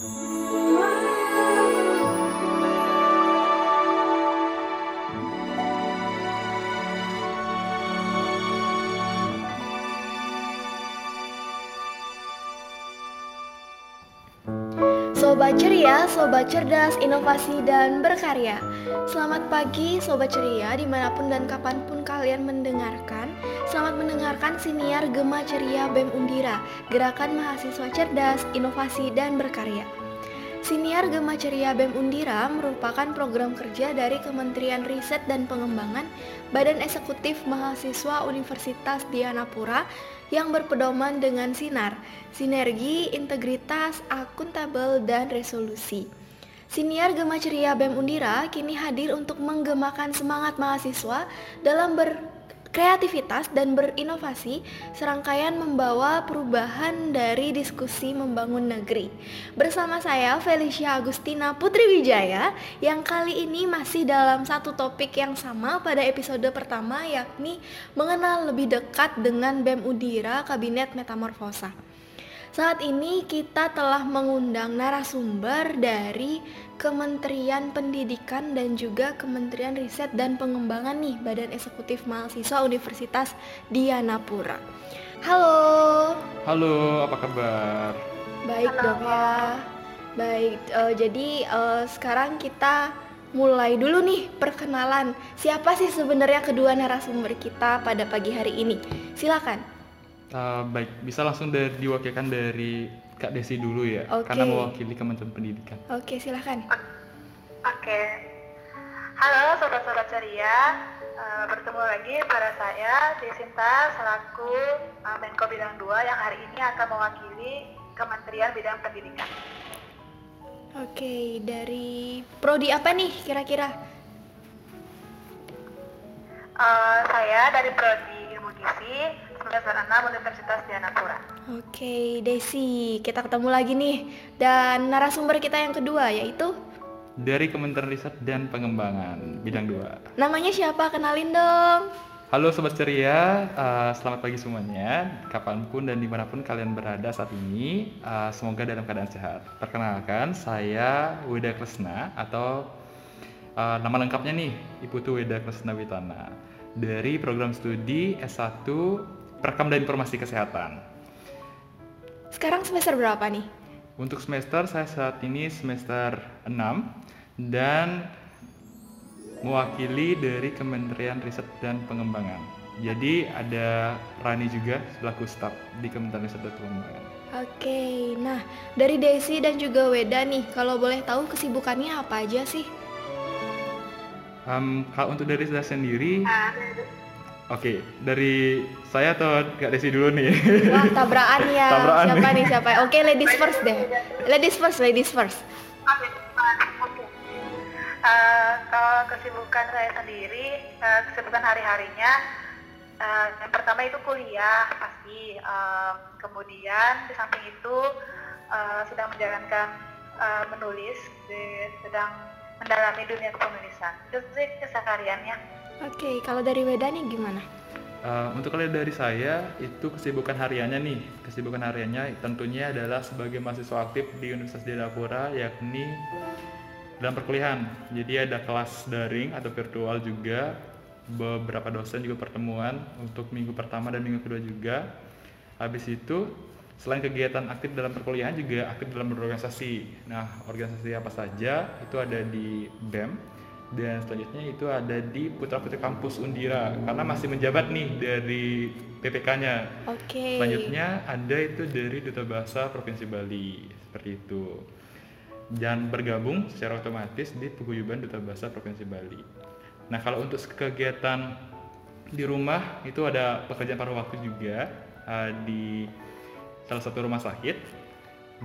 Sobat ceria, sobat cerdas, inovasi, dan berkarya. Selamat pagi sobat ceria di mana pun dan kapan pun kalian mendengarkan. Selamat mendengarkan siniar Gema Ceria BEM Undira Gerakan Mahasiswa Cerdas, Inovasi, dan Berkarya. Siniar Gema Ceria BEM Undira merupakan program kerja dari Kementerian Riset dan Pengembangan Badan Eksekutif Mahasiswa Universitas Dianapura yang berpedoman dengan sinar, sinergi, integritas, akuntabel, dan resolusi. Siniar Gema Ceria BEM Undira kini hadir untuk menggemakan semangat mahasiswa dalam berkreativitas dan berinovasi serangkaian membawa perubahan dari diskusi membangun negeri. Bersama saya Felicia Agustina Putri Wijaya yang kali ini masih dalam satu topik yang sama pada episode pertama yakni mengenal lebih dekat dengan BEM Undira Kabinet Metamorfosa. Saat ini kita telah mengundang narasumber dari Kementerian Pendidikan dan juga Kementerian Riset dan Pengembangan nih Badan Eksekutif Mahasiswa Universitas Dianapura. Halo. Halo, apa kabar? Baik Halo. dong ya. Baik, eh, jadi eh, sekarang kita mulai dulu nih perkenalan. Siapa sih sebenarnya kedua narasumber kita pada pagi hari ini? Silakan. Uh, baik, bisa langsung dari, diwakilkan dari Kak Desi dulu ya, Oke. karena mewakili Kementerian Pendidikan. Oke, silakan. Oke. Halo sobat-sobat ceria. Eh, bertemu lagi pada saya Desinta selaku eh, Menko Bidang 2 yang hari ini akan mewakili Kementerian Bidang Pendidikan. Oke, dari prodi apa nih kira-kira? Eh, saya dari Prodi Ilmu Gizi semester 6 Universitas Dianapura. Oke, Desi, kita ketemu lagi nih. Dan narasumber kita yang kedua yaitu Dari Kementerian Riset dan Pengembangan, bidang 2. namanya siapa? Kenalin dong. Halo Sobat Ceria, uh, selamat pagi semuanya, kapan pun dan di mana pun kalian berada saat ini, uh, semoga dalam keadaan sehat. Perkenalkan, saya Weda Kresna atau uh, nama lengkapnya nih, Iputu Weda Kresna Witana dari program studi S1 Perekam dan Informasi Kesehatan. Sekarang semester berapa nih? Untuk semester saya saat ini semester 6 dan mewakili dari Kementerian Riset dan Pengembangan. Jadi ada Rani juga selaku staf di Kementerian Riset dan Pengembangan. Oke, nah dari Desi dan juga Weda nih, kalau boleh tahu kesibukannya apa aja sih? Em, kalau untuk dari saya sendiri, Nah, oke dari saya atau Kak Desi dulu nih. Wah, tabrakan ya. Tabrakan siapa nih. siapa? Oke, ladies first deh. Ladies first, ladies first. Oke. Oke. Eh, kalau kesibukan saya sendiri, eh, kesibukan hari-harinya, eh, yang pertama itu kuliah pasti. Em, kemudian di samping itu eh, sedang menjalankan eh, menulis, di- sedang mendalami dunia kepenulisan. Itu sih kesehariannya. Oke, kalau dari Weda nih gimana? Eh, untuk kalian dari saya itu kesibukan hariannya nih. Kesibukan hariannya tentunya adalah sebagai mahasiswa aktif di Universitas Dianapura yakni dalam perkuliahan. Jadi ada kelas daring atau virtual juga beberapa dosen juga pertemuan untuk minggu pertama dan minggu kedua juga. Habis itu selain kegiatan aktif dalam perkuliahan juga aktif dalam berorganisasi. Nah organisasi apa saja? Itu ada di BEM dan selanjutnya itu ada di Putra Putri Kampus Undira karena masih menjabat nih dari PPK-nya. Oke. Selanjutnya ada itu dari Duta Bahasa Provinsi Bali seperti itu. Dan bergabung secara otomatis di paguyuban Duta Bahasa Provinsi Bali. Nah, kalau untuk kegiatan di rumah itu ada pekerjaan paruh waktu juga eh, di salah satu rumah sakit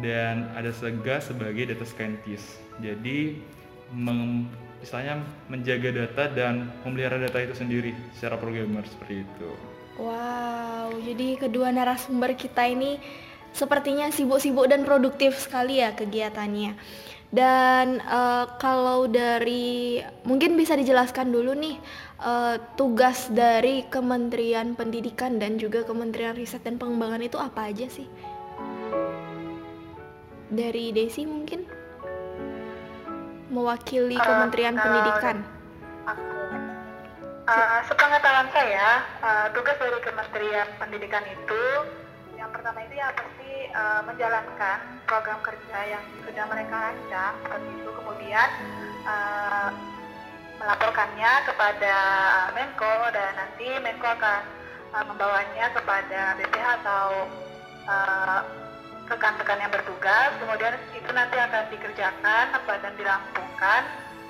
dan ada Sega sebagai data scientist. Jadi istilahnya menjaga data dan memelihara data itu sendiri secara programmer seperti itu. Wow, jadi kedua narasumber kita ini sepertinya sibuk-sibuk dan produktif sekali ya kegiatannya. Dan eh, kalau dari mungkin bisa dijelaskan dulu nih eh, tugas dari Kementerian Pendidikan dan juga Kementerian Riset dan Pengembangan itu apa aja sih? dari Desi mungkin mewakili Uh, Kementerian kalau- Pendidikan. Uh, sepengetahuan saya, uh, tugas dari Kementerian Pendidikan itu yang pertama itu ya pasti uh, menjalankan program kerja yang sudah mereka rancang seperti itu, kemudian uh, melaporkannya kepada Menko dan nanti Menko akan uh, membawanya kepada BPH atau uh, rekan-rekan yang bertugas, kemudian itu nanti akan dikerjakan apa dan dirampungkan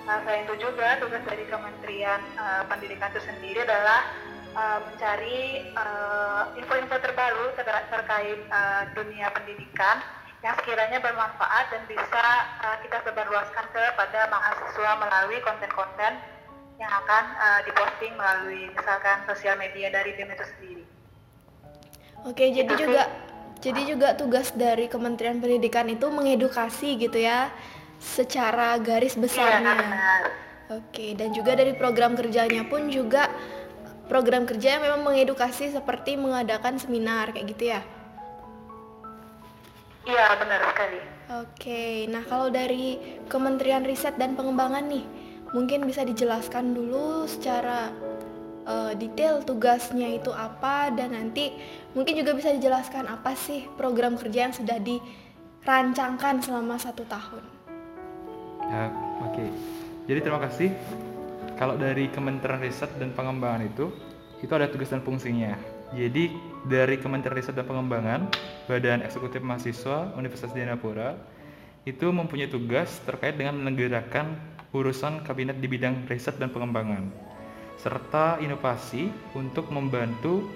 Nah, selain itu juga tugas dari Kementerian uh, Pendidikan itu sendiri adalah uh, mencari uh, info-info terbaru ter terkait uh, dunia pendidikan yang sekiranya bermanfaat dan bisa uh, kita sebarluaskan kepada mahasiswa melalui konten-konten yang akan uh, diposting melalui misalkan sosial media dari BEM itu sendiri. Oke, jadi juga jadi juga tugas dari Kementerian Pendidikan itu mengedukasi gitu ya secara garis Iya, besarnya. benar. Oke, dan juga dari program kerjanya pun juga program kerja yang memang mengedukasi seperti mengadakan seminar kayak gitu ya. Iya, benar sekali. Oke, nah kalau dari Kementerian Riset dan Pengembangan nih, mungkin bisa dijelaskan dulu secara eh, detail tugasnya itu apa dan nanti mungkin juga bisa dijelaskan apa sih program kerja yang sudah dirancangkan selama satu tahun. Ya, oke. Jadi terima kasih. Kalau dari Kementerian Riset dan Pengembangan itu, itu ada tugas dan fungsinya. Jadi dari Kementerian Riset dan Pengembangan, Badan Eksekutif Mahasiswa Universitas Dianapura itu mempunyai tugas terkait dengan menegakkan urusan kabinet di bidang riset dan pengembangan serta inovasi untuk membantu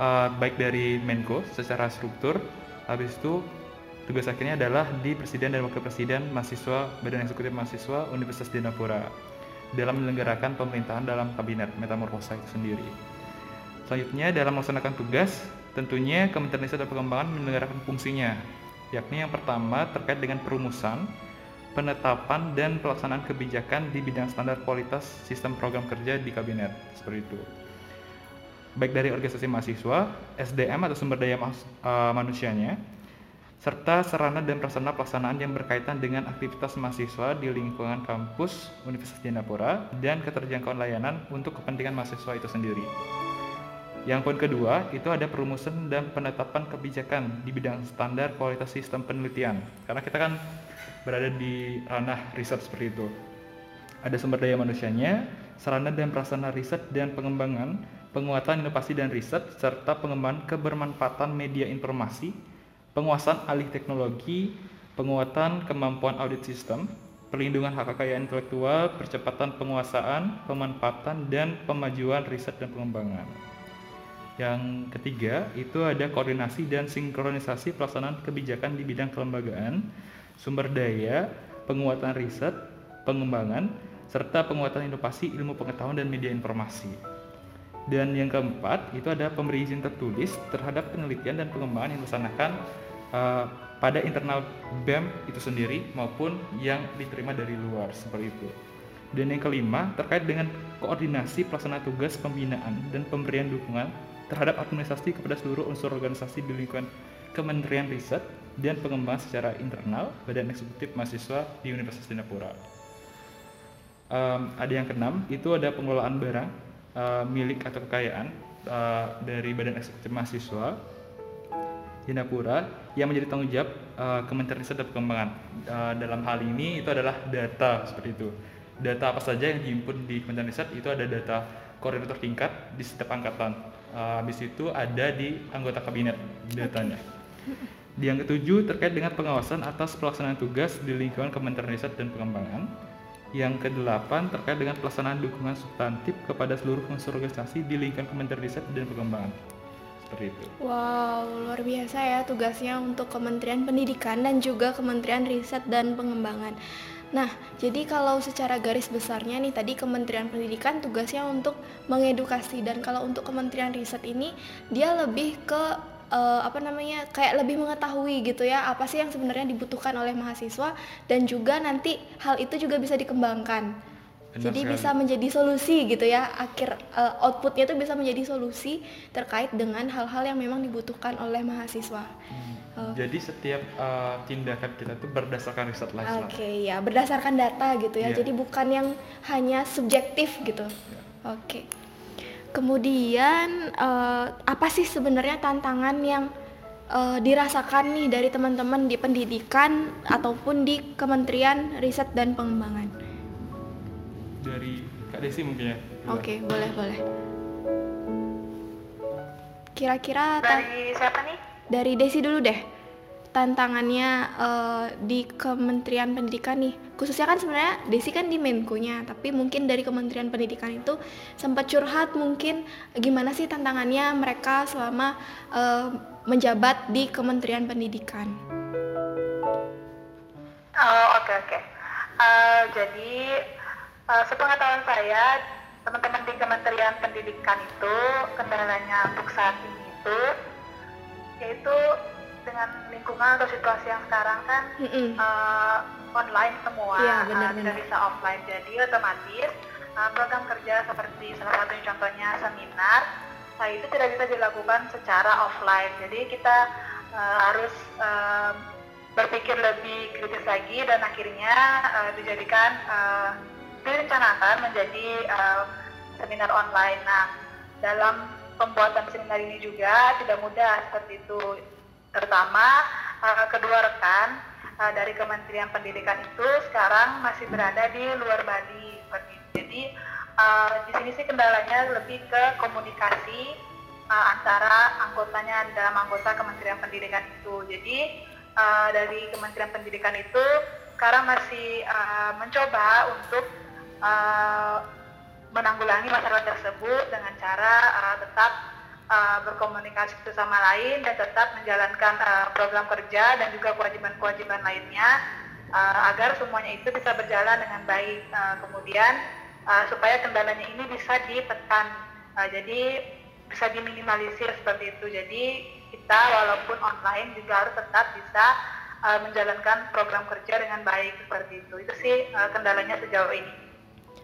uh, baik dari Menko secara struktur habis itu tugas akhirnya adalah di Presiden dan Wakil Presiden mahasiswa Badan Eksekutif Mahasiswa Universitas Dianapura dalam menyelenggarakan pemerintahan dalam kabinet metamorfosa itu sendiri. Selanjutnya dalam melaksanakan tugas, tentunya Kementerian Riset dan Pengembangan menyelenggarakan fungsinya, yakni yang pertama terkait dengan perumusan, penetapan dan pelaksanaan kebijakan di bidang standar kualitas sistem program kerja di kabinet seperti itu. Baik dari organisasi mahasiswa, SDM atau sumber daya eh, manusianya, serta sarana dan prasarana pelaksanaan yang berkaitan dengan aktivitas mahasiswa di lingkungan kampus Universitas Dianapura dan keterjangkauan layanan untuk kepentingan mahasiswa itu sendiri. Yang poin kedua, itu ada perumusan dan penetapan kebijakan di bidang standar kualitas sistem penelitian. Karena kita kan berada di ranah riset seperti itu. Ada sumber daya manusianya, sarana dan prasarana riset dan pengembangan, penguatan inovasi dan riset, serta pengembangan kebermanfaatan media informasi, penguasaan alih teknologi, penguatan kemampuan audit sistem, perlindungan hak kekayaan intelektual, percepatan penguasaan, pemanfaatan, dan pemajuan riset dan pengembangan. Yang ketiga, itu ada koordinasi dan sinkronisasi pelaksanaan kebijakan di bidang kelembagaan, sumber daya, penguatan riset, pengembangan, serta penguatan inovasi ilmu pengetahuan dan media informasi. Dan yang keempat, itu ada pemberi izin tertulis terhadap penelitian dan pengembangan yang dilaksanakan eh, pada internal BEM itu sendiri maupun yang diterima dari luar seperti itu. Dan yang kelima, terkait dengan koordinasi pelaksana tugas pembinaan dan pemberian dukungan terhadap administrasi kepada seluruh unsur organisasi di lingkungan Kementerian Riset dan Pengembangan secara internal Badan Eksekutif Mahasiswa di Universitas Dianapura. Em, ada yang keenam, itu ada pengelolaan barang eh, milik atau kekayaan eh, dari Badan Eksekutif Mahasiswa Dianapura yang menjadi tanggung jawab eh, Kementerian Riset dan Pengembangan. Eh, dalam hal ini itu adalah data seperti itu. Data apa saja yang dihimpun di Kementerian Riset itu ada data koordinator tingkat di setiap angkatan. Eh, habis itu ada di anggota kabinet datanya. Di yang ketujuh terkait dengan pengawasan atas pelaksanaan tugas di lingkungan Kementerian Riset dan Pengembangan. Yang kedelapan terkait dengan pelaksanaan dukungan substantif kepada seluruh unsur organisasi di lingkungan Kementerian Riset dan Pengembangan. Seperti itu. Wow, luar biasa ya tugasnya untuk Kementerian Pendidikan dan juga Kementerian Riset dan Pengembangan. Nah, jadi kalau secara garis besarnya nih tadi Kementerian Pendidikan tugasnya untuk mengedukasi dan kalau untuk Kementerian Riset ini dia lebih ke eh, apa namanya kayak lebih mengetahui gitu ya apa sih yang sebenarnya dibutuhkan oleh mahasiswa dan juga nanti hal itu juga bisa dikembangkan Benar Jadi sekali. bisa menjadi solusi gitu ya. Akhir eh, outputnya itu bisa menjadi solusi terkait dengan hal-hal yang memang dibutuhkan oleh mahasiswa. Oh. Jadi setiap uh, tindakan kita tuh berdasarkan riset lah Oke istilahnya. ya, berdasarkan data gitu ya. Iya. Jadi bukan yang hanya subjektif gitu. Iya. Oke. Kemudian eh, apa sih sebenarnya tantangan yang eh, dirasakan nih dari teman-teman di pendidikan ataupun di Kementerian Riset dan Pengembangan? Dari Kak Desi mungkin ya. Oke, boleh boleh. Kira-kira Dari siapa nih? dari Desi dulu deh tantangannya eh, di Kementerian Pendidikan nih khususnya kan sebenarnya Desi kan di Menko-nya tapi mungkin dari Kementerian Pendidikan itu sempat curhat mungkin gimana sih tantangannya mereka selama eh, menjabat di Kementerian Pendidikan Oh, oke oke. Eh, jadi eh, sepengetahuan saya teman-teman di Kementerian Pendidikan itu kendalanya untuk saat ini itu yaitu dengan lingkungan atau situasi yang sekarang kan Mm-mm. eh, online semua, Iya, eh, benar-benar. tidak bisa offline. Jadi otomatis eh, program kerja seperti salah satu contohnya seminar, nah itu tidak bisa dilakukan secara offline. Jadi kita eh, harus eh, berpikir lebih kritis lagi dan akhirnya eh, dijadikan eh, direncanakan menjadi eh, seminar online. Nah, dalam pembuatan seminar ini juga tidak mudah seperti itu. Terutama eh, kedua rekan eh, dari Kementerian Pendidikan itu sekarang masih berada di luar Bali. Jadi eh, di sini sih kendalanya lebih ke komunikasi eh, antara anggotanya dalam anggota Kementerian Pendidikan itu. Jadi eh, dari Kementerian Pendidikan itu sekarang masih eh, mencoba untuk eh, menanggulangi masalah tersebut dengan cara eh, tetap eh, berkomunikasi satu sama lain dan tetap menjalankan eh, program kerja dan juga kewajiban-kewajiban lainnya eh, agar semuanya itu bisa berjalan dengan baik. Eh, kemudian eh, supaya kendalanya ini bisa ditekan, Eh, jadi bisa diminimalisir seperti itu. Jadi kita walaupun online juga harus tetap bisa eh, menjalankan program kerja dengan baik seperti itu. Itu sih eh, kendalanya sejauh ini.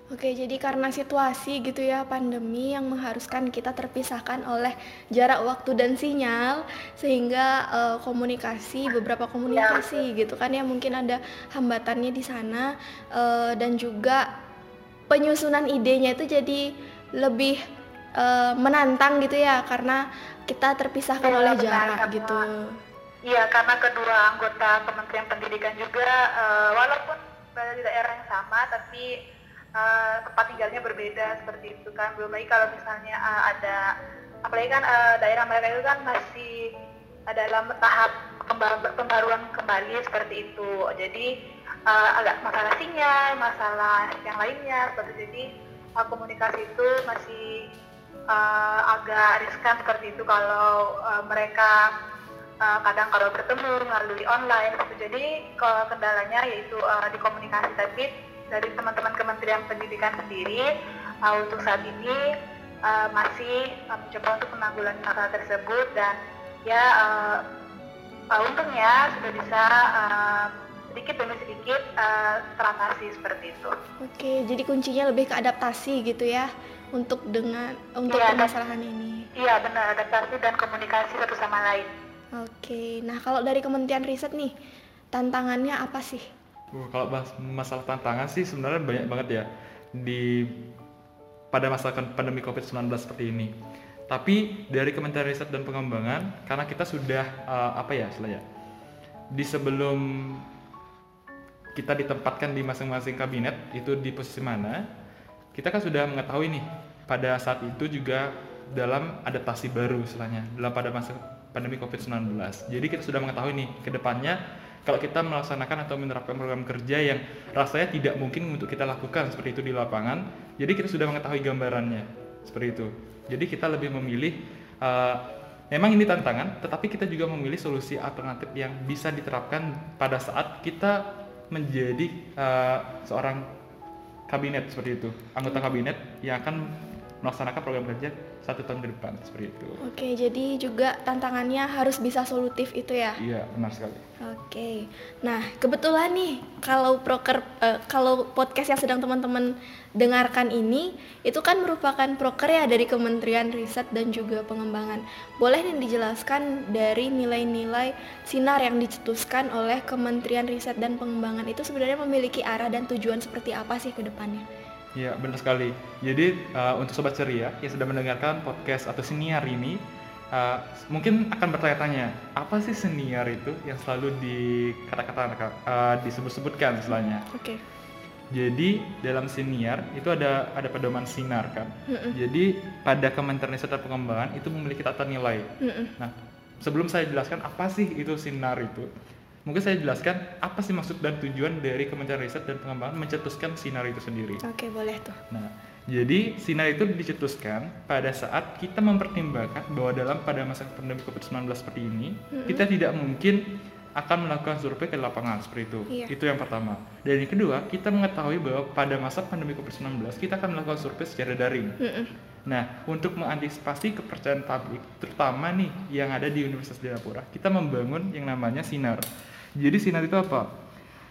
Oke, jadi karena situasi gitu ya pandemi yang mengharuskan kita terpisahkan oleh jarak waktu dan sinyal sehingga eh, komunikasi beberapa komunikasi gitu kan ya mungkin ada hambatannya di sana eh, dan juga penyusunan idenya itu jadi lebih eh, menantang gitu ya karena kita terpisahkan Iya, oleh benar, jarak karena- gitu. Iya, karena kedua anggota Kementerian Pendidikan juga eh, walaupun berada di daerah yang sama, tapi eh, tempat tinggalnya berbeda seperti itu kan. Belum lagi kalau misalnya eh, ada, apalagi kan eh, daerah mereka itu kan masih dalam tahap pembaruan kembali seperti itu. Jadi eh, agak masalah sinyal, masalah yang lainnya seperti itu. jadi eh, komunikasi itu masih eh, agak riskan seperti itu kalau eh, mereka uh, kadang kalau bertemu melalui online gitu. Jadi kendalanya yaitu uh, di komunikasi tapi dari teman-teman Kementerian Pendidikan sendiri uh, untuk saat ini uh, masih uh, mencoba untuk menanggulangi masalah tersebut dan ya uh, uh, untungnya sudah bisa uh, sedikit demi sedikit uh, teratasi seperti itu. Oke, jadi kuncinya lebih ke adaptasi gitu ya untuk dengan untuk adap- permasalahan ini. Iya benar adaptasi dan komunikasi satu sama lain. Oke, nah kalau dari Kementerian Riset nih, tantangannya apa sih? Uh, kalau bahas masalah tantangan sih sebenarnya banyak banget ya di pada masa kan- pandemi COVID-19 seperti ini. Tapi dari Kementerian Riset dan Pengembangan karena kita sudah uh, apa ya istilahnya di sebelum kita ditempatkan di masing-masing kabinet itu di posisi mana, kita kan sudah mengetahui nih pada saat itu juga dalam adaptasi baru istilahnya dalam pada masa pandemi COVID-19. Jadi kita sudah mengetahui nih ke depannya kalau kita melaksanakan atau menerapkan program kerja yang rasanya tidak mungkin untuk kita lakukan seperti itu di lapangan, jadi kita sudah mengetahui gambarannya seperti itu. Jadi kita lebih memilih eh, memang ini tantangan, tetapi kita juga memilih solusi alternatif yang bisa diterapkan pada saat kita menjadi eh, seorang kabinet seperti itu, anggota kabinet yang akan melaksanakan program kerja satu tahun ke depan seperti itu. Oke, jadi juga tantangannya harus bisa solutif itu ya. Iya, benar sekali. Oke. Nah, kebetulan nih kalau proker eh, kalau podcast yang sedang teman-teman dengarkan ini itu kan merupakan proker ya dari Kementerian Riset dan juga Pengembangan. Boleh nih dijelaskan dari nilai-nilai sinar yang dicetuskan oleh Kementerian Riset dan Pengembangan itu sebenarnya memiliki arah dan tujuan seperti apa sih ke depannya? Iya, benar sekali. Jadi uh, untuk sobat ceria yang sudah mendengarkan podcast atau senior ini, uh, mungkin akan bertanya-tanya, apa sih senior itu yang selalu dikata-kata uh, disebut-sebutkan istilahnya? Oke. Okay. Jadi dalam senior itu ada ada pedoman sinar kan. Jadi pada Kementerian Riset dan Pengembangan itu memiliki tata nilai. Nah, sebelum saya jelaskan apa sih itu sinar itu, mungkin saya jelaskan apa sih maksud dan tujuan dari Kementerian Riset dan Pengembangan mencetuskan sinar itu sendiri. Oke, boleh tuh. Nah, jadi sinar itu dicetuskan pada saat kita mempertimbangkan bahwa dalam pada masa pandemi COVID-19 seperti ini, mm-hmm. kita tidak mungkin akan melakukan survei ke lapangan seperti itu. Iya. Itu yang pertama. Dan yang kedua, kita mengetahui bahwa pada masa pandemi COVID-19 kita akan melakukan survei secara daring. Mm-hmm. Nah, untuk mengantisipasi kepercayaan publik, terutama nih yang ada di Universitas Jayapura, kita membangun yang namanya sinar. Jadi sinar itu apa?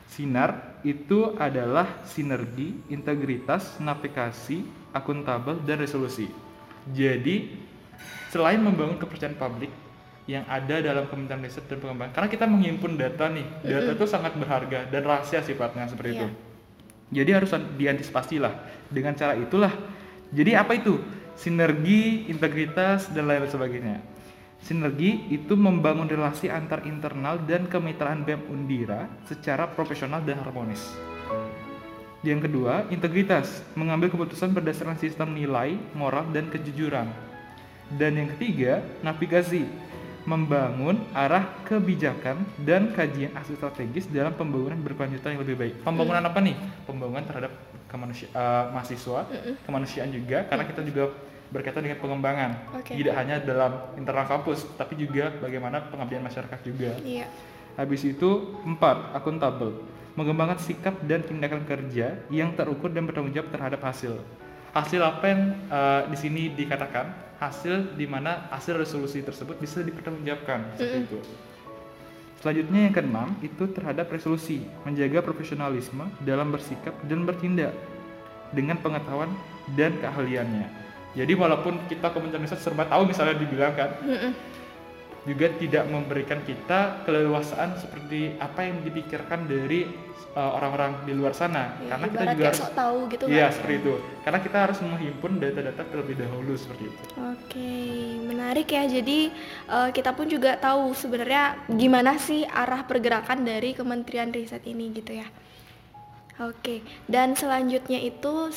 Sinar itu adalah sinergi, integritas, navigasi, akuntabel, dan resolusi. Jadi, selain membangun kepercayaan publik yang ada dalam Kementerian Riset dan Pengembangan, karena kita menghimpun data nih, data itu sangat berharga dan rahasia sifatnya seperti yeah. itu. Jadi harus diantisipasi lah. Dengan cara itulah. Jadi apa itu? Sinergi, integritas, dan lain sebagainya. Sinergi itu membangun relasi antar internal dan kemitraan BEM Undira secara profesional dan harmonis. Yang kedua, integritas, mengambil keputusan berdasarkan sistem nilai, moral, dan kejujuran. Dan yang ketiga, navigasi, membangun arah kebijakan dan kajian aksi strategis dalam pembangunan berkelanjutan yang lebih baik. Pembangunan apa nih? Pembangunan terhadap kemanusia uh, mahasiswa, kemanusiaan juga, karena kita juga berkaitan dengan pengembangan. Okay. tidak hanya dalam internal kampus tapi juga bagaimana pengabdian masyarakat juga. Yeah. habis itu empat akuntabel. Mengembangkan sikap dan tindakan kerja yang terukur dan bertanggung jawab terhadap hasil. Hasil apa yang uh, di sini dikatakan hasil di mana hasil resolusi tersebut bisa dipertanggungjawabkan. Seperti mm. itu. Selanjutnya yang keenam itu terhadap resolusi. Menjaga profesionalisme dalam bersikap dan bertindak dengan pengetahuan dan keahliannya jadi walaupun kita Kementerian Riset serba tahu misalnya dibilang kan, juga tidak memberikan kita keleluasaan seperti apa yang dipikirkan dari uh, orang-orang di luar sana. Ya, Karena kita juga harus tahu gitu Iya, kan? seperti itu. Karena kita harus menghimpun data-data terlebih dahulu seperti itu. Oke, menarik ya. Jadi uh, kita pun juga tahu sebenarnya gimana sih arah pergerakan dari Kementerian Riset ini gitu ya. Oke, dan selanjutnya itu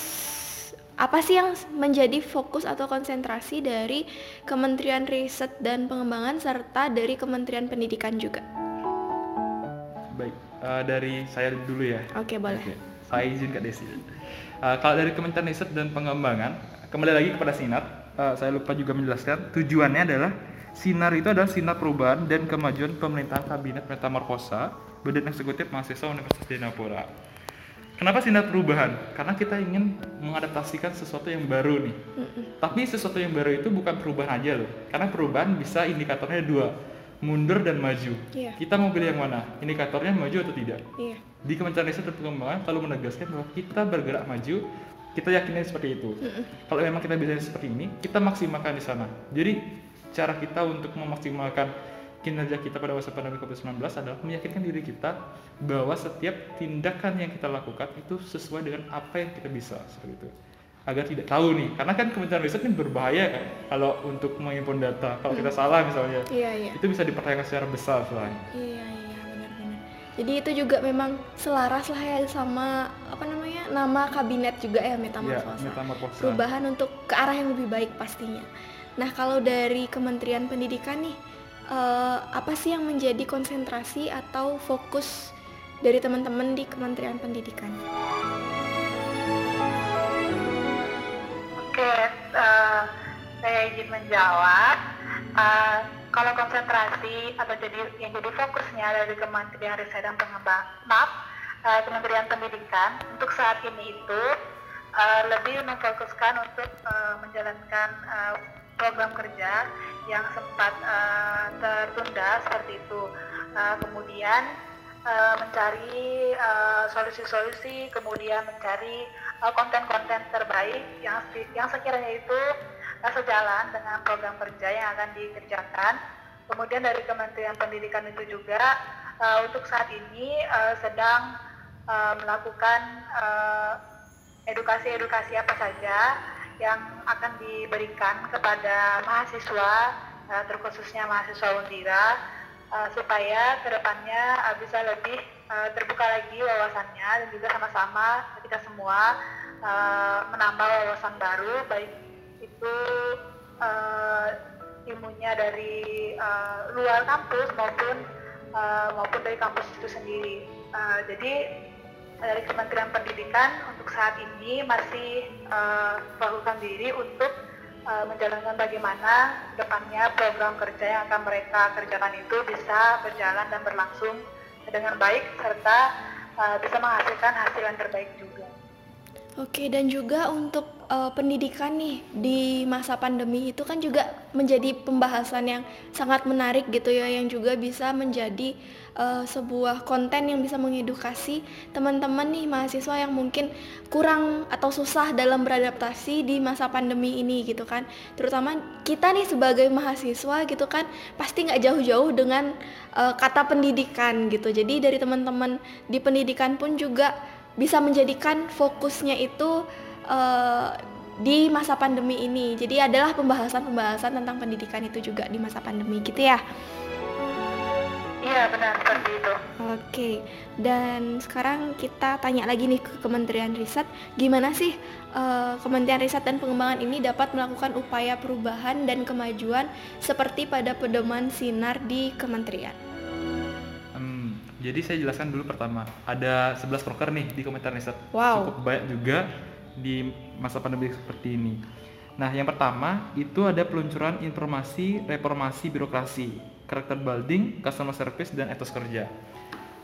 apa sih yang menjadi fokus atau konsentrasi dari Kementerian Riset dan Pengembangan serta dari Kementerian Pendidikan juga? Baik, uh, dari saya dulu ya. Oke, okay, boleh. Okay. Saya izin Kak Desi. Uh, kalau dari Kementerian Riset dan Pengembangan, kembali lagi kepada Sinar, uh, saya lupa juga menjelaskan, tujuannya adalah Sinar itu adalah sinar perubahan dan kemajuan pemerintahan kabinet metamorfosa Badan Eksekutif Mahasiswa Universitas Dianapura Kenapa sinar perubahan? Karena kita ingin mengadaptasikan sesuatu yang baru nih. Mm-mm. Tapi sesuatu yang baru itu bukan perubahan aja loh. Karena perubahan bisa indikatornya dua, mundur dan maju. Yeah. Kita mau pilih yang mana? Indikatornya maju atau tidak? Yeah. Di Kementerian Riset dan Pengembangan selalu menegaskan bahwa kita bergerak maju, kita yakinnya seperti itu. Mm-mm. Kalau memang kita bisa seperti ini, kita maksimalkan di sana. Jadi cara kita untuk memaksimalkan kinerja kita pada masa pandemi COVID-19 adalah meyakinkan diri kita bahwa setiap tindakan yang kita lakukan itu sesuai dengan apa yang kita bisa seperti itu agar tidak tahu nih karena kan Kementerian Riset ini berbahaya kan kalau untuk mengimpun data kalau hmm. kita salah misalnya iya, iya. itu bisa dipertanyakan secara besar selain iya iya benar-benar jadi itu juga memang selaras lah ya sama apa namanya nama kabinet juga ya metamorfosa, ya, metamorfosa. perubahan untuk ke arah yang lebih baik pastinya nah kalau dari Kementerian Pendidikan nih uh, apa sih yang menjadi konsentrasi atau fokus dari teman-teman di Kementerian Pendidikan? Oke, uh, saya izin menjawab. Uh, kalau konsentrasi atau jadi yang jadi fokusnya dari Kementerian Riset dan Pengembangan, maaf, uh, Kementerian Pendidikan untuk saat ini itu uh, lebih memfokuskan untuk uh, menjalankan uh, program kerja yang sempat uh, tertunda seperti itu. Uh, kemudian uh, mencari solusi-solusi, kemudian mencari konten-konten terbaik yang yang sekiranya itu uh, sejalan dengan program kerja yang akan dikerjakan. Kemudian dari Kementerian Pendidikan itu juga uh, untuk saat ini uh, sedang uh, melakukan edukasi-edukasi uh, apa saja yang akan diberikan kepada mahasiswa, uh, terkhususnya mahasiswa Undira, uh, supaya ke depannya uh, bisa lebih terbuka lagi wawasannya dan juga sama-sama kita semua menambah wawasan baru, baik itu ilmunya dari luar kampus maupun maupun dari kampus itu sendiri. Jadi dari Kementerian Pendidikan untuk saat ini masih uh, melakukan diri untuk uh, menjalankan bagaimana depannya program kerja yang akan mereka kerjakan itu bisa berjalan dan berlangsung dengan baik serta uh, bisa menghasilkan hasil yang terbaik juga. Oke, dan juga untuk uh, pendidikan nih di masa pandemi itu kan juga menjadi pembahasan yang sangat menarik gitu ya, yang juga bisa menjadi uh, sebuah konten yang bisa mengedukasi teman-teman nih mahasiswa yang mungkin kurang atau susah dalam beradaptasi di masa pandemi ini gitu kan. Terutama kita nih sebagai mahasiswa gitu kan pasti nggak jauh-jauh dengan uh, kata pendidikan gitu. Jadi dari teman-teman di pendidikan pun juga bisa menjadikan fokusnya itu uh, di masa pandemi ini. Jadi adalah pembahasan-pembahasan tentang pendidikan itu juga di masa pandemi gitu ya. Iya benar seperti itu. Oke, dan sekarang kita tanya lagi nih ke Kementerian Riset, gimana sih uh, Kementerian Riset dan Pengembangan ini dapat melakukan upaya perubahan dan kemajuan seperti pada pedoman sinar di Kementerian? Jadi saya jelaskan dulu pertama, ada 11 proker nih di komentar riset. Wow. Cukup banyak juga di masa pandemi seperti ini. Nah, yang pertama itu ada peluncuran informasi reformasi birokrasi, karakter building, customer service, dan etos kerja.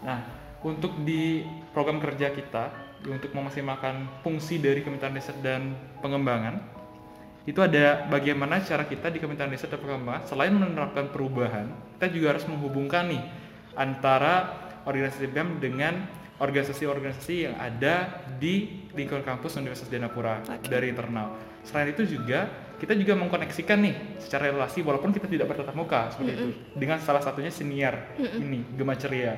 Nah, untuk di program kerja kita, untuk memaksimalkan fungsi dari Kementerian Riset dan Pengembangan, itu ada bagaimana cara kita di Kementerian Riset dan Pengembangan, selain menerapkan perubahan, kita juga harus menghubungkan nih antara organisasi BEM dengan organisasi-organisasi yang ada di lingkungan kampus Universitas Dianapura okay. dari internal. Selain itu juga kita juga mengkoneksikan nih secara relasi walaupun kita tidak bertatap muka seperti mm -hmm. itu dengan salah satunya senior mm -hmm. ini Gema Ceria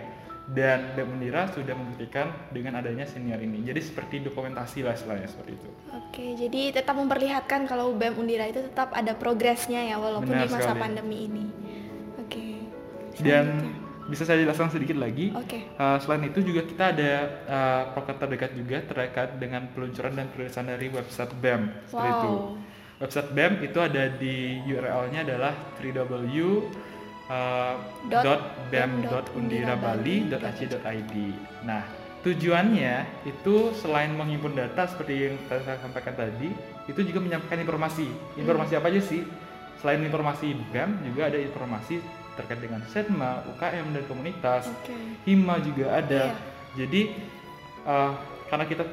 dan BEM Undira sudah membuktikan dengan adanya senior ini. Jadi seperti dokumentasi lah istilahnya seperti itu. Oke, jadi tetap memperlihatkan kalau BEM Undira itu tetap ada progresnya ya walaupun Benar di masa sekali. pandemi ini. Oke. Dan bisa saya jelaskan sedikit lagi. Oke. Okay. Uh, selain itu juga kita ada uh, program terdekat juga terkait dengan peluncuran dan penulisan dari website BEM seperti wow. itu. Website BEM itu ada di URL-nya adalah www.bem.undirabali.ac.id. Nah, tujuannya itu selain menghimpun data seperti yang saya sampaikan tadi, itu juga menyampaikan informasi. Informasi hmm. apa aja sih? Selain informasi BEM juga ada informasi terkait dengan setma, UKM dan komunitas, okay. hima juga ada. Yeah. Jadi uh, karena kita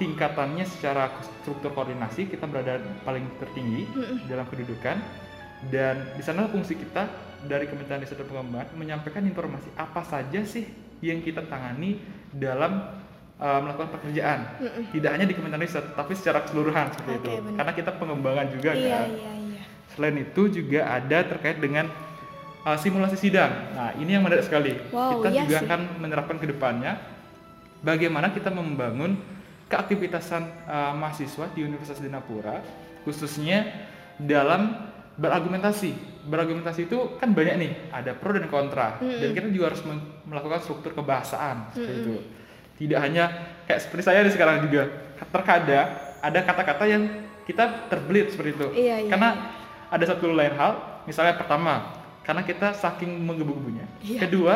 tingkatannya secara struktur koordinasi kita berada paling tertinggi mm dalam kedudukan dan di sana fungsi kita dari Kementerian Riset dan Pengembangan menyampaikan informasi apa saja sih yang kita tangani dalam uh, melakukan pekerjaan -mm. tidak hanya di Kementerian Riset tapi secara keseluruhan seperti okay, itu bener. karena kita pengembangan juga iya, kan iya, iya. selain itu juga ada terkait dengan uh, simulasi sidang. Nah, ini yang menarik sekali. Wow, kita iya juga sih. akan menerapkan ke depannya bagaimana kita membangun keaktivitasan uh, mahasiswa di Universitas Dinapura khususnya dalam berargumentasi. Berargumentasi itu kan banyak nih, ada pro dan kontra. -hmm. Dan kita juga harus melakukan struktur kebahasaan seperti -hmm. itu. Tidak hanya kayak seperti saya di sekarang juga. Terkadang ada kata-kata yang kita terbelit seperti itu. Iya, iya. Karena ada satu lain hal, misalnya pertama, karena kita saking menggebu-gebunya. Iya. Kedua,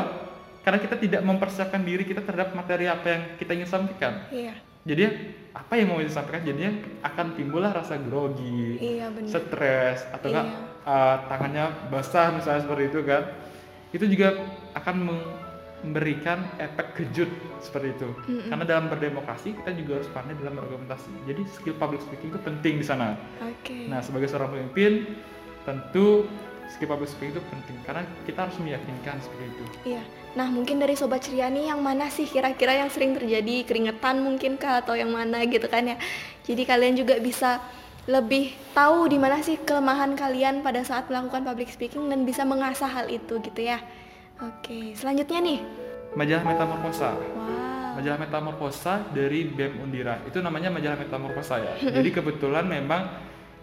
karena kita tidak mempersiapkan diri kita terhadap materi apa yang kita ingin sampaikan. Iya. Jadi apa yang mau disampaikan jadinya akan timbullah rasa grogi, iya, stres atau enggak uh, tangannya basah misalnya seperti itu kan. Itu juga akan memberikan efek kejut seperti itu. Mm -hmm. Karena dalam berdemokrasi kita juga harus pandai dalam berargumentasi. Jadi skill public speaking itu penting di sana. Okay. Nah, sebagai seorang pemimpin tentu skill public speaking itu penting karena kita harus meyakinkan seperti itu. Iya. Nah, mungkin dari sobat ceria nih yang mana sih kira-kira yang sering terjadi keringetan mungkin kah atau yang mana gitu kan ya. Jadi kalian juga bisa lebih tahu di mana sih kelemahan kalian pada saat melakukan public speaking dan bisa mengasah hal itu gitu ya. Oke, selanjutnya nih. Majalah Metamorfosa. Wow. Majalah Metamorfosa dari BEM Undira. Itu namanya majalah Metamorfosa ya. Jadi kebetulan memang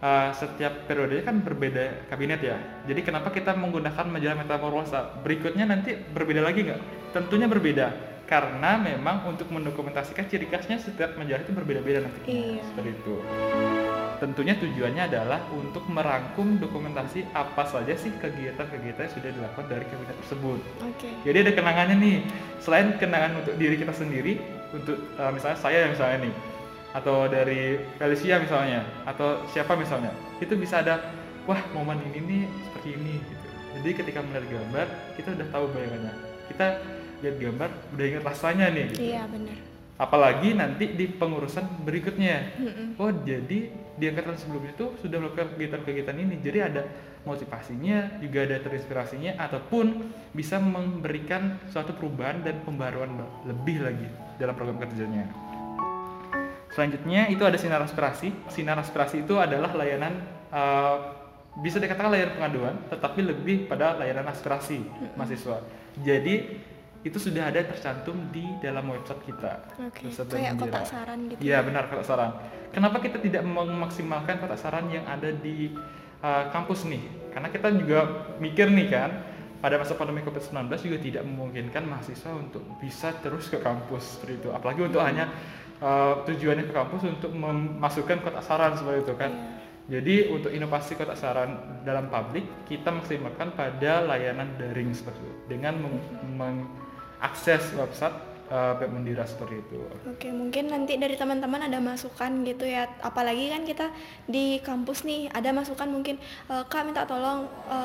uh, setiap periode kan berbeda kabinet ya. Jadi kenapa kita menggunakan majalah Metamorfosa? Berikutnya nanti berbeda lagi nggak? Tentunya berbeda karena memang untuk mendokumentasikan ciri khasnya setiap majalah itu berbeda-beda nantinya. Iya. Seperti itu. Tentunya tujuannya adalah untuk merangkum dokumentasi apa saja sih kegiatan-kegiatan yang sudah dilakukan dari kabinet tersebut. Oke. Jadi ada kenangannya nih. Selain kenangan untuk diri kita sendiri, untuk uh, misalnya saya misalnya nih, atau dari Felicia misalnya, atau siapa misalnya, itu bisa ada, wah momen ini nih seperti ini gitu. Jadi ketika melihat gambar, kita udah tahu bayangannya. Kita lihat gambar, udah ingat rasanya nih. Gitu. Iya, benar. Apalagi nanti di pengurusan berikutnya. Mm-mm. Oh jadi di angkatan sebelumnya itu sudah melakukan kegiatan-kegiatan ini. Jadi ada motivasinya, juga ada terinspirasinya, ataupun bisa memberikan suatu perubahan dan pembaruan lebih lagi dalam program kerjanya. Selanjutnya itu ada sinar aspirasi. Sinar aspirasi itu adalah layanan eh, bisa dikatakan layanan pengaduan, tetapi lebih pada layanan aspirasi mahasiswa. Jadi itu sudah ada tercantum di dalam website kita. Oke. Website Kayak kotak saran gitu. Iya benar kotak saran. Kenapa kita tidak memaksimalkan kotak saran yang ada di uh, kampus nih? Karena kita juga mikir nih kan, pada masa pandemi COVID-19 juga tidak memungkinkan mahasiswa untuk bisa terus ke kampus seperti itu. Apalagi untuk hanya uh, tujuannya ke kampus untuk memasukkan kotak saran seperti itu kan. Iya. Jadi untuk inovasi kotak saran dalam publik kita maksimalkan pada layanan daring seperti itu dengan meng- mengakses website uh, Beb Mendira seperti itu. Oke, mungkin nanti dari teman-teman ada masukan gitu ya. Apalagi kan kita di kampus nih, ada masukan mungkin e, Kak minta tolong e,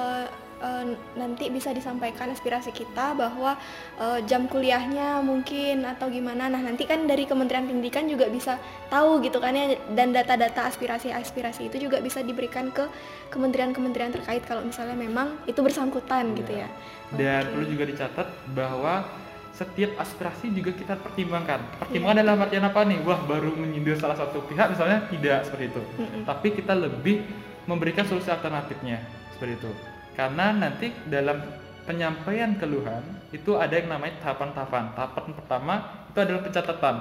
e, nanti bisa disampaikan aspirasi kita bahwa e, jam kuliahnya mungkin atau gimana. Nah, nanti kan dari Kementerian Pendidikan juga bisa tahu gitu kan ya dan data-data aspirasi-aspirasi itu juga bisa diberikan ke kementerian-kementerian terkait kalau misalnya memang itu bersangkutan gitu ya. Dan Oke. perlu juga dicatat bahwa setiap aspirasi juga kita pertimbangkan. Pertimbangan dalam artian apa nih? Wah, baru menyindir salah satu pihak misalnya tidak seperti itu. Mm-mm. Tapi kita lebih memberikan solusi alternatifnya seperti itu. Karena nanti dalam penyampaian keluhan itu ada yang namanya tahapan-tahapan. Tahapan pertama itu adalah pencatatan.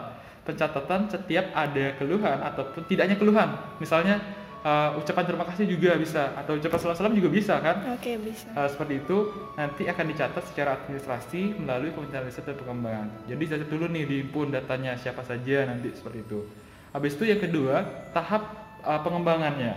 Pencatatan setiap ada keluhan ataupun tidaknya keluhan. Misalnya uh, ucapan terima kasih juga bisa atau ucapan salam-salam juga bisa kan? Oke, bisa. Hal seperti itu nanti akan dicatat secara administrasi melalui Kementerian Riset dan Pengembangan. Jadi catat dulu nih diimpun datanya siapa saja nanti seperti itu. Habis itu yang kedua tahap uh, pengembangannya,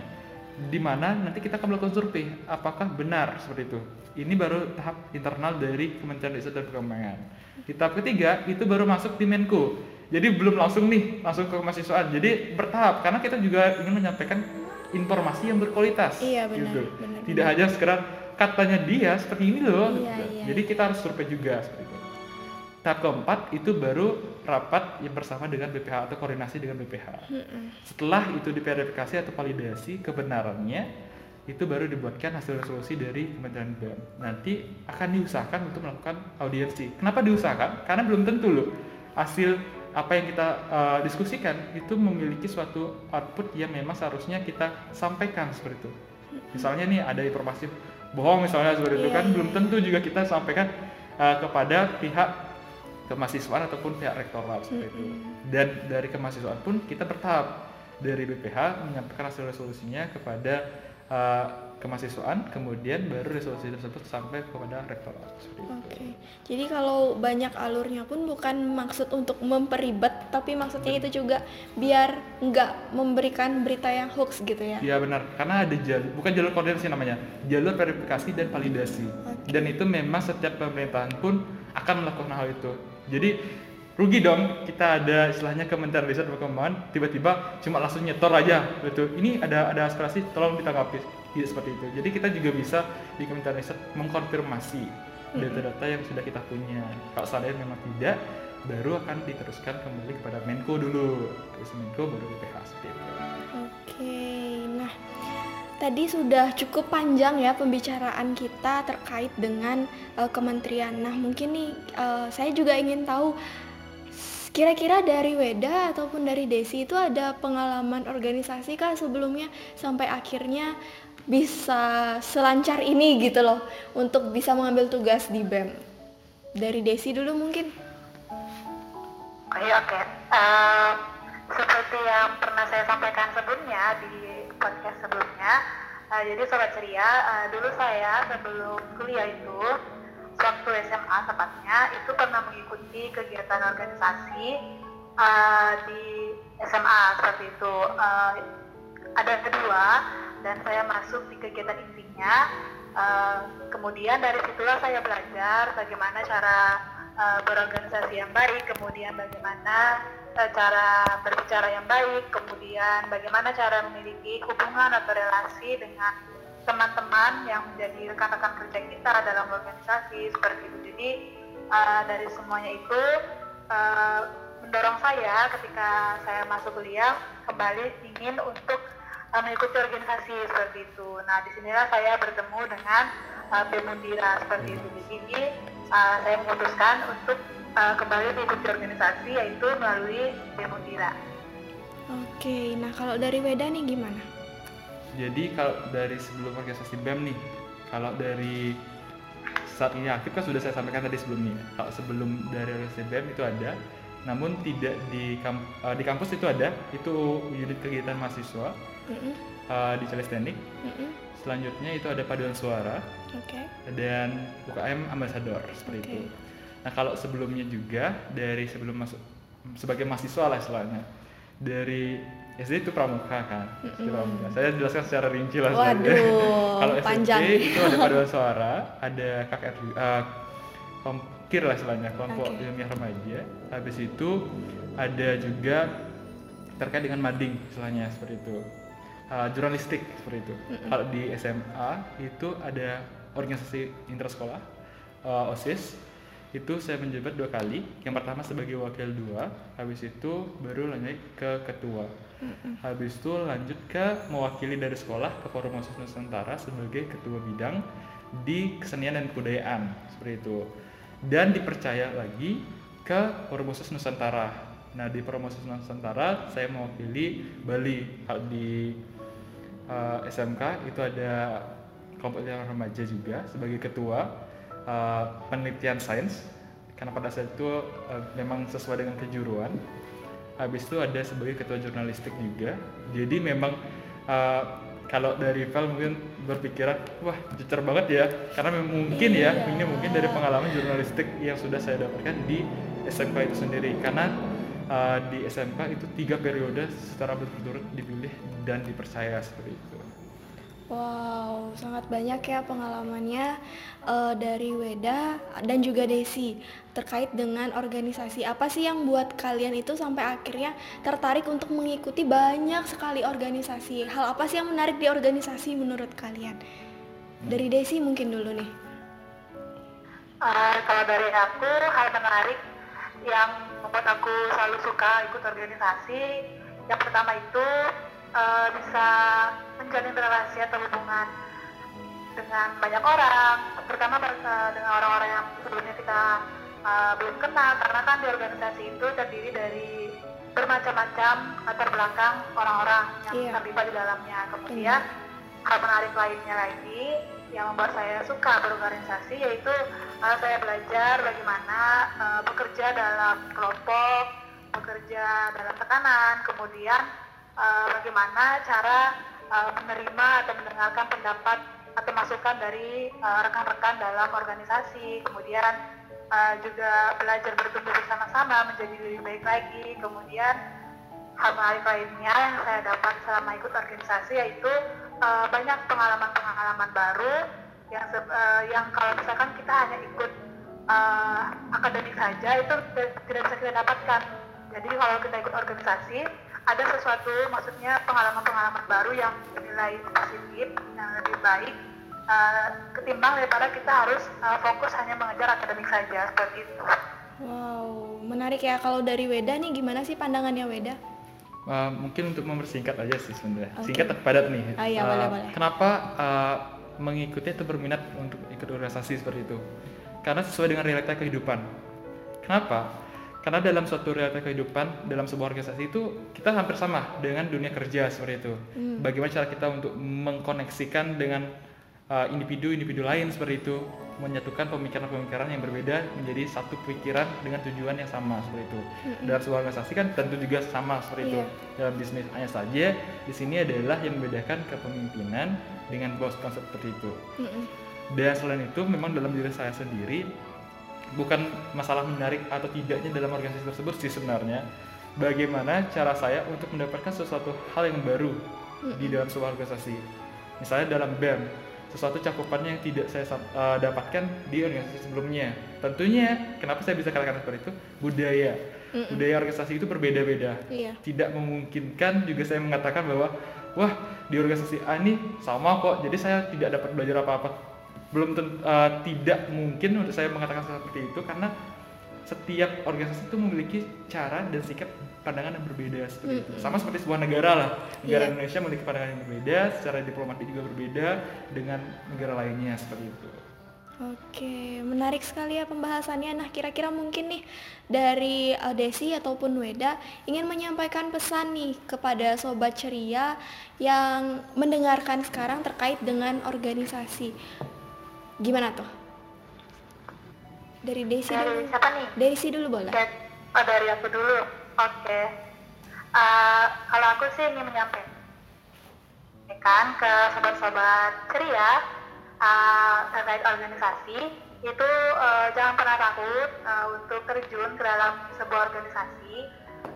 di mana nanti kita akan melakukan survei apakah benar seperti itu. Ini baru tahap internal dari Kementerian Riset dan Pengembangan. Di tahap ketiga itu baru masuk di Menko. Jadi belum langsung nih langsung ke mahasiswaan. Jadi bertahap karena kita juga ingin menyampaikan informasi yang berkualitas. Iya, benar, gitu. benar, Tidak hanya sekedar katanya dia seperti ini loh. Iya, gitu. iya. Jadi kita harus survei juga seperti itu. Tahap keempat itu baru rapat yang bersama dengan BPH atau koordinasi dengan BPH. Setelah itu diverifikasi atau validasi kebenarannya, itu baru dibuatkan hasil resolusi dari Kementerian BEM. Nanti akan diusahakan untuk melakukan audiensi. Kenapa diusahakan? Karena belum tentu loh hasil apa yang kita uh, diskusikan itu memiliki suatu output yang memang seharusnya kita sampaikan seperti itu. Misalnya nih ada informasi bohong misalnya seperti itu Iya, kan iya. belum tentu juga kita sampaikan uh, kepada pihak kemahasiswaan ataupun pihak rektorat seperti itu. Mm-mm. Dan dari kemahasiswaan pun kita bertahap dari BPH menyampaikan hasil resolusinya kepada uh, kemahasiswaan, kemudian baru resolusi tersebut sampai kepada itu. Oke, jadi kalau banyak alurnya pun bukan maksud untuk memperibet, tapi maksudnya itu juga biar nggak memberikan berita yang hoax gitu ya. Iya benar, karena ada jalur, bukan jalur koordinasi namanya, jalur verifikasi dan validasi. Oke. Dan itu memang setiap pemerintahan pun akan melakukan hal itu. Jadi rugi dong kita ada istilahnya Kementerian Riset dan Pengembangan tiba-tiba cuma langsung nyetor aja gitu. Ini ada ada aspirasi tolong ditanggapi. Tidak seperti itu. Jadi kita juga bisa di Kementerian Riset mengkonfirmasi data-data yang sudah kita punya. Kalau seandainya memang tidak, baru akan diteruskan kembali kepada Menko dulu. Terus Menko baru BPH seperti itu. Oke, nah tadi sudah cukup panjang ya pembicaraan kita terkait dengan uh, kementerian. Nah, mungkin nih uh, saya juga ingin tahu kira-kira dari Weda ataupun dari Desi itu ada pengalaman organisasi kah sebelumnya sampai akhirnya bisa selancar ini gitu loh untuk bisa mengambil tugas di BEM. Dari Desi dulu mungkin. Oke, oke. Uh, seperti yang pernah saya sampaikan sebelumnya di podcast sebelumnya, uh, jadi sobat ceria, uh, dulu saya sebelum kuliah itu, waktu SMA tepatnya, itu pernah mengikuti kegiatan organisasi uh, di SMA seperti itu. Uh, ada kedua dan saya masuk di kegiatan intinya. Uh, kemudian dari situlah saya belajar bagaimana cara uh, berorganisasi yang baik, kemudian bagaimana uh, cara berbicara yang baik, kemudian bagaimana cara memiliki hubungan atau relasi dengan teman-teman yang menjadi rekan-rekan kerja kita dalam organisasi seperti itu. Jadi uh, dari semuanya itu mendorong saya ketika saya masuk kuliah kembali ingin untuk mengikuti organisasi seperti itu. Nah di sinilah saya bertemu dengan uh, Bemundira seperti itu. Di sini uh, saya memutuskan untuk uh, kembali mengikuti organisasi yaitu melalui Bemundira. Oke, nah kalau dari Weda nih gimana? Jadi kalau dari sebelum organisasi BEM nih, kalau dari saat ini aktif kan sudah saya sampaikan tadi sebelumnya. Kalau sebelum dari organisasi BEM itu ada, namun tidak di kamp uh, di kampus itu ada, itu unit kegiatan mahasiswa mm -hmm. uh, di Celes Teknik. Mm -hmm. Selanjutnya itu ada paduan suara, okay. dan UKM Ambassador seperti okay. itu. Nah kalau sebelumnya juga dari sebelum masuk sebagai mahasiswa lah istilahnya dari SD itu pramuka kan mm-hmm. pramuka. saya jelaskan secara rinci lah kalau SMP itu ada paduan suara ada KKR uh, kompir lah istilahnya kelompok okay. ilmiah remaja habis itu ada juga terkait dengan mading istilahnya seperti itu uh, jurnalistik seperti itu mm-hmm. kalau di SMA itu ada organisasi intersekolah uh, osis itu saya menjabat dua kali. Yang pertama sebagai wakil dua habis itu baru lanjut ke ketua. Habis itu lanjut ke mewakili dari sekolah ke forum osis nusantara sebagai ketua bidang di kesenian dan kebudayaan. Seperti itu. Dan dipercaya lagi ke forum osis nusantara. Nah di forum osis nusantara saya mewakili Bali. Di uh, eh, SMK itu ada kelompok remaja juga sebagai ketua uh, penelitian sains. Karena pada saat itu uh, memang sesuai dengan kejuruan. Habis itu ada sebagai ketua jurnalistik juga. Jadi memang uh, kalau dari Val mungkin berpikiran wah jecer banget ya. Karena mungkin ya iya. ini mungkin dari pengalaman jurnalistik yang sudah saya dapatkan di SMK itu sendiri. Karena uh, di SMK itu tiga periode secara berturut-turut dipilih dan dipercaya seperti itu. Wow, sangat banyak ya pengalamannya uh, dari Weda dan juga Desi terkait dengan organisasi. Apa sih yang buat kalian itu sampai akhirnya tertarik untuk mengikuti banyak sekali organisasi? Hal apa sih yang menarik di organisasi menurut kalian? Dari Desi mungkin dulu nih. Uh, kalau dari aku, hal menarik yang membuat aku selalu suka ikut organisasi, yang pertama itu uh, bisa menjalin relasi atau hubungan dengan banyak orang, terutama uh, dengan orang-orang yang sebelumnya kita uh, belum kenal, karena kan di organisasi itu terdiri dari bermacam-macam latar belakang orang-orang yang yeah. terlibat di dalamnya. Kemudian yeah. hal menarik lainnya lagi yang membuat saya suka berorganisasi yaitu uh, saya belajar bagaimana uh, bekerja dalam kelompok, bekerja dalam tekanan, kemudian uh, bagaimana cara uh, menerima atau mendengarkan pendapat atau masukan dari eh, rekan-rekan uh, dalam organisasi, kemudian uh, juga belajar bertumbuh bersama-sama menjadi lebih baik lagi, kemudian hal-hal lainnya yang saya dapat selama ikut organisasi yaitu uh, banyak pengalaman-pengalaman baru yang uh, yang kalau misalkan kita hanya ikut uh, akademik saja itu tidak bisa kita dapatkan. Jadi kalau kita ikut organisasi ada sesuatu maksudnya pengalaman-pengalaman baru yang dinilai positif yang lebih baik uh, ketimbang daripada kita harus uh, fokus hanya mengejar akademik saja seperti itu. Wow, menarik ya. Kalau dari Weda nih gimana sih pandangannya Weda? Uh, mungkin untuk mempersingkat aja sih sebenarnya. Oke. Singkat tapi padat nih. Ah, iya, Uh, boleh, boleh. Kenapa uh, mengikuti atau berminat untuk ikut organisasi seperti itu? Karena sesuai dengan realita kehidupan. Kenapa? Karena dalam suatu realita kehidupan, dalam sebuah organisasi itu kita hampir sama dengan dunia kerja seperti itu. Hmm. Bagaimana cara kita untuk mengkoneksikan dengan uh, individu-individu lain seperti itu, menyatukan pemikiran-pemikiran yang berbeda menjadi satu pikiran dengan tujuan yang sama seperti itu. Dalam sebuah organisasi kan tentu juga sama seperti itu. Iya. Dalam bisnis hanya saja di sini adalah yang membedakan kepemimpinan dengan bos konsep seperti itu. Mm-mm. Dan selain itu memang dalam diri saya sendiri bukan masalah menarik atau tidaknya dalam organisasi tersebut sih sebenarnya. Bagaimana cara saya untuk mendapatkan sesuatu hal yang baru di dalam sebuah organisasi. Misalnya dalam BEM, sesuatu cakupannya yang tidak saya eh, dapatkan di organisasi sebelumnya. Tentunya kenapa saya bisa katakan seperti itu? Budaya. Budaya organisasi itu berbeda-beda Iya. tidak memungkinkan juga saya mengatakan bahwa wah di organisasi A ini sama kok jadi saya tidak dapat belajar apa-apa belum eh, tidak mungkin untuk saya mengatakan seperti itu karena setiap organisasi itu memiliki cara dan sikap pandangan yang berbeda seperti itu sama seperti sebuah negara lah negara Iya. Indonesia memiliki pandangan yang berbeda secara diplomatik juga berbeda dengan negara lainnya seperti itu Oke, menarik sekali ya pembahasannya. Nah, kira-kira mungkin nih dari uh, Desi ataupun Weda ingin menyampaikan pesan nih kepada sobat ceria yang mendengarkan sekarang terkait dengan organisasi. Gimana tuh? Dari Desi Dari dulu. siapa nih? Desi dulu boleh. Oh dari aku dulu. Oke. Eh, kalau aku sih ingin menyampaikan ke sobat-sobat ceria eh, terkait organisasi itu eh, jangan pernah takut eh, untuk terjun ke dalam sebuah organisasi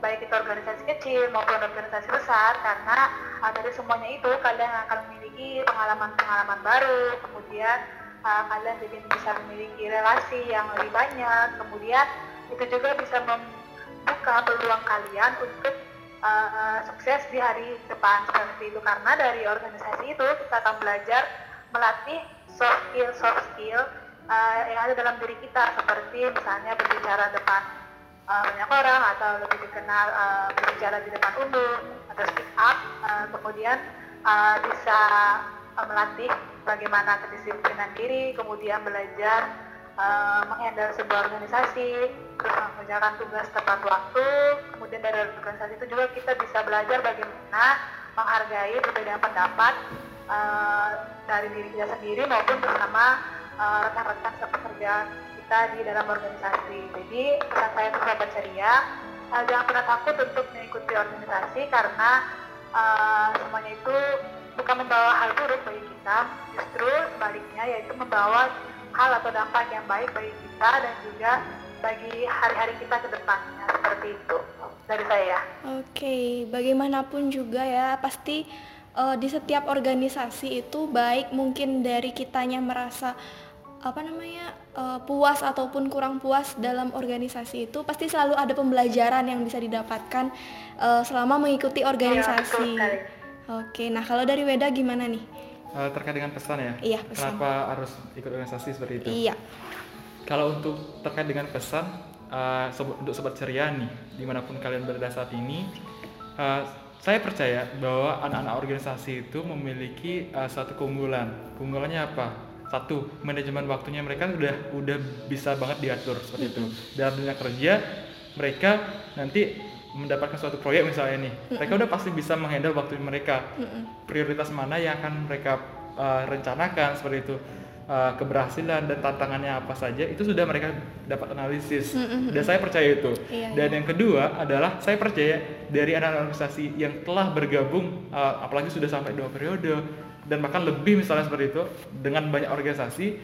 baik itu organisasi kecil maupun organisasi besar karena dari semuanya itu kalian akan memiliki pengalaman-pengalaman baru kemudian kalian jadi bisa memiliki relasi yang lebih banyak. Kemudian itu juga bisa membuka peluang kalian untuk uh, sukses di hari depan. Seperti itu. Karena dari organisasi itu kita akan belajar melatih soft skill soft skill uh, yang ada dalam diri kita. Seperti misalnya berbicara depan uh, banyak orang atau lebih dikenal uh, berbicara di depan umum atau speak up uh, kemudian uh, bisa uh, melatih bagaimana kedisiplinan diri kemudian belajar uh, menghandle sebuah organisasi terus mengerjakan tugas tepat waktu kemudian dari organisasi itu juga kita bisa belajar bagaimana menghargai perbedaan pendapat uh, dari diri kita sendiri maupun bersama uh, rekan-rekan sepekerja kita di dalam organisasi. Jadi pesan saya untuk sahabat ceria, uh, jangan pernah takut untuk mengikuti organisasi karena uh, semuanya itu bukan membawa hal buruk bagi kita, justru sebaliknya yaitu membawa hal atau dampak yang baik bagi kita dan juga bagi hari-hari kita ke depannya seperti itu dari saya. Oke, bagaimanapun juga ya, pasti eh, di setiap organisasi itu baik mungkin dari kitanya merasa apa namanya eh, puas ataupun kurang puas dalam organisasi itu pasti selalu ada pembelajaran yang bisa didapatkan eh, selama mengikuti organisasi. sekali. Oke, nah kalau dari Weda gimana nih? Eh, terkait dengan pesan ya Iya, pesan. kenapa harus ikut organisasi seperti itu Iya. Kalau untuk terkait dengan pesan uh, sob- untuk sobat ceria nih, di mana pun kalian berada saat ini, uh, saya percaya bahwa anak-anak organisasi itu memiliki uh, suatu keunggulan. Keunggulannya apa? Satu, manajemen waktunya mereka udah udah bisa banget diatur seperti itu. Dalam dunia kerja, mereka nanti mendapatkan suatu proyek misalnya nih, mereka udah pasti bisa menghandle waktu mereka. Prioritas mana yang akan mereka uh, rencanakan seperti itu. Uh, keberhasilan dan tantangannya apa saja itu sudah mereka dapat analisis. Dan saya percaya itu. Iya, dan yang kedua adalah saya percaya dari anak-anak organisasi yang telah bergabung uh, apalagi sudah sampai dua periode dan bahkan lebih misalnya seperti itu dengan banyak organisasi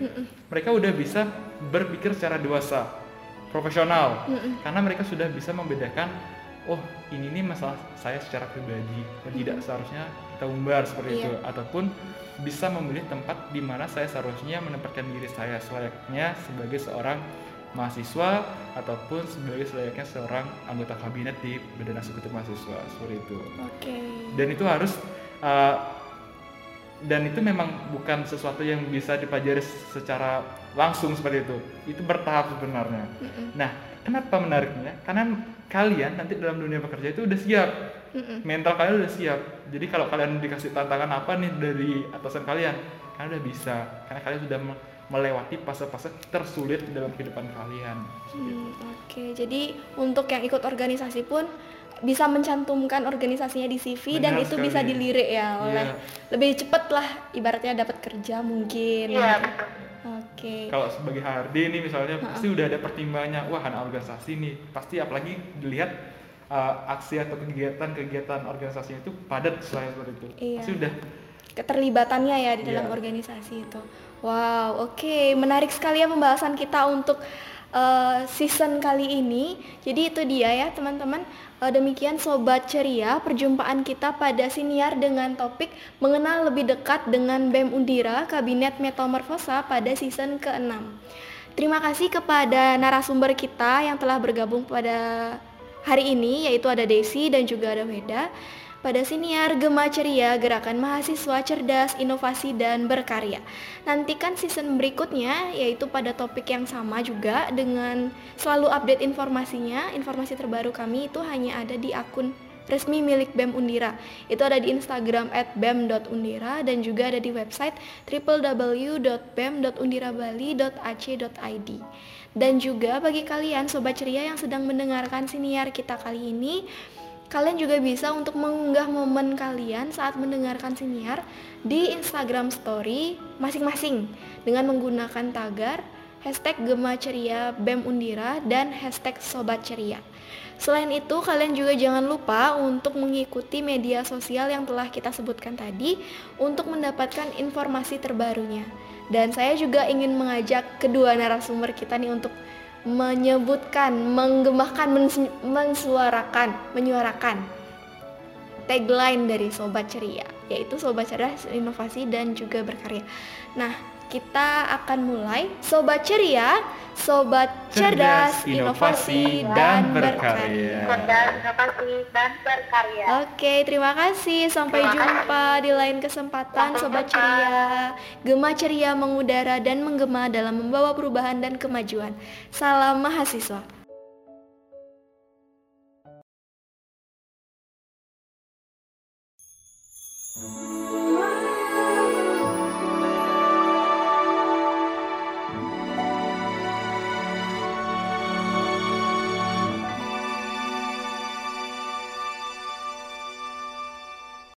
mereka udah bisa berpikir secara dewasa profesional. Karena mereka sudah bisa membedakan oh ini nih masalah saya secara pribadi. Dan tidak seharusnya kita umbar seperti Iya. itu. Ataupun bisa memilih tempat di mana saya seharusnya menempatkan diri saya selayaknya sebagai seorang mahasiswa ataupun sebagai selayaknya seorang anggota kabinet di badan eksekutif mahasiswa. Seperti itu. Oke. dan itu harus uh, dan itu memang bukan sesuatu yang bisa dipelajari secara langsung seperti itu. Itu bertahap sebenarnya. Nah kenapa menariknya? Karena kalian nanti dalam dunia bekerja itu udah siap Mm-mm. mental kalian udah siap jadi kalau kalian dikasih tantangan apa nih dari atasan kalian kalian udah bisa karena kalian sudah me- melewati fase-fase tersulit dalam kehidupan kalian Hmm, Oke, jadi untuk yang ikut organisasi pun bisa mencantumkan organisasinya di CV dan Benar itu sekali. bisa dilirik ya oleh Iya. lebih cepet lah ibaratnya dapat kerja mungkin. Iya betul. Oke. kalau sebagai HRD ini misalnya pasti udah ada pertimbangannya wah anak organisasi nih pasti apalagi dilihat uh, aksi atau kegiatan-kegiatan organisasinya itu padat selain seperti itu Iya. pasti udah keterlibatannya ya di dalam Iya. organisasi itu. Wow, oke, menarik sekali ya pembahasan kita untuk uh, season kali ini. Jadi itu dia ya teman-teman. Uh, demikian sobat ceria perjumpaan kita pada siniar dengan topik mengenal lebih dekat dengan BEM Undira Kabinet Metamorfosa pada season ke-6. Terima kasih kepada narasumber kita yang telah bergabung pada hari ini yaitu ada Desi dan juga ada Weda pada siniar Gema Ceria Gerakan Mahasiswa Cerdas, Inovasi dan Berkarya. Nantikan season berikutnya yaitu pada topik yang sama juga dengan selalu update informasinya. Informasi terbaru kami itu hanya ada di akun resmi milik BEM Undira. Itu ada di Instagram @bem.undira dan juga ada di website www.bem.undirabali.ac.id. Dan juga bagi kalian sobat ceria yang sedang mendengarkan siniar kita kali ini, kalian juga bisa untuk mengunggah momen kalian saat mendengarkan siniar di Instagram Story masing-masing dengan menggunakan tagar hashtag Gema Ceria BEM Undira dan hashtag Sobat Ceria. Selain itu, kalian juga jangan lupa untuk mengikuti media sosial yang telah kita sebutkan tadi untuk mendapatkan informasi terbarunya. Dan saya juga ingin mengajak kedua narasumber kita nih untuk menyebutkan, menggemahkan, mens- mensuarakan, menyuarakan tagline dari Sobat Ceria, yaitu Sobat Cerdas, Inovasi dan juga Berkarya. Nah, kita akan mulai Sobat Ceria, Sobat Cerdas, Inovasi dan Berkarya. Cerdas, inovasi dan berkarya. Oke, terima kasih. Sampai Terima jumpa di lain kesempatan Sampai Sobat jumpa. Ceria. Gema ceria mengudara dan menggema dalam membawa perubahan dan kemajuan. Salam mahasiswa. Thank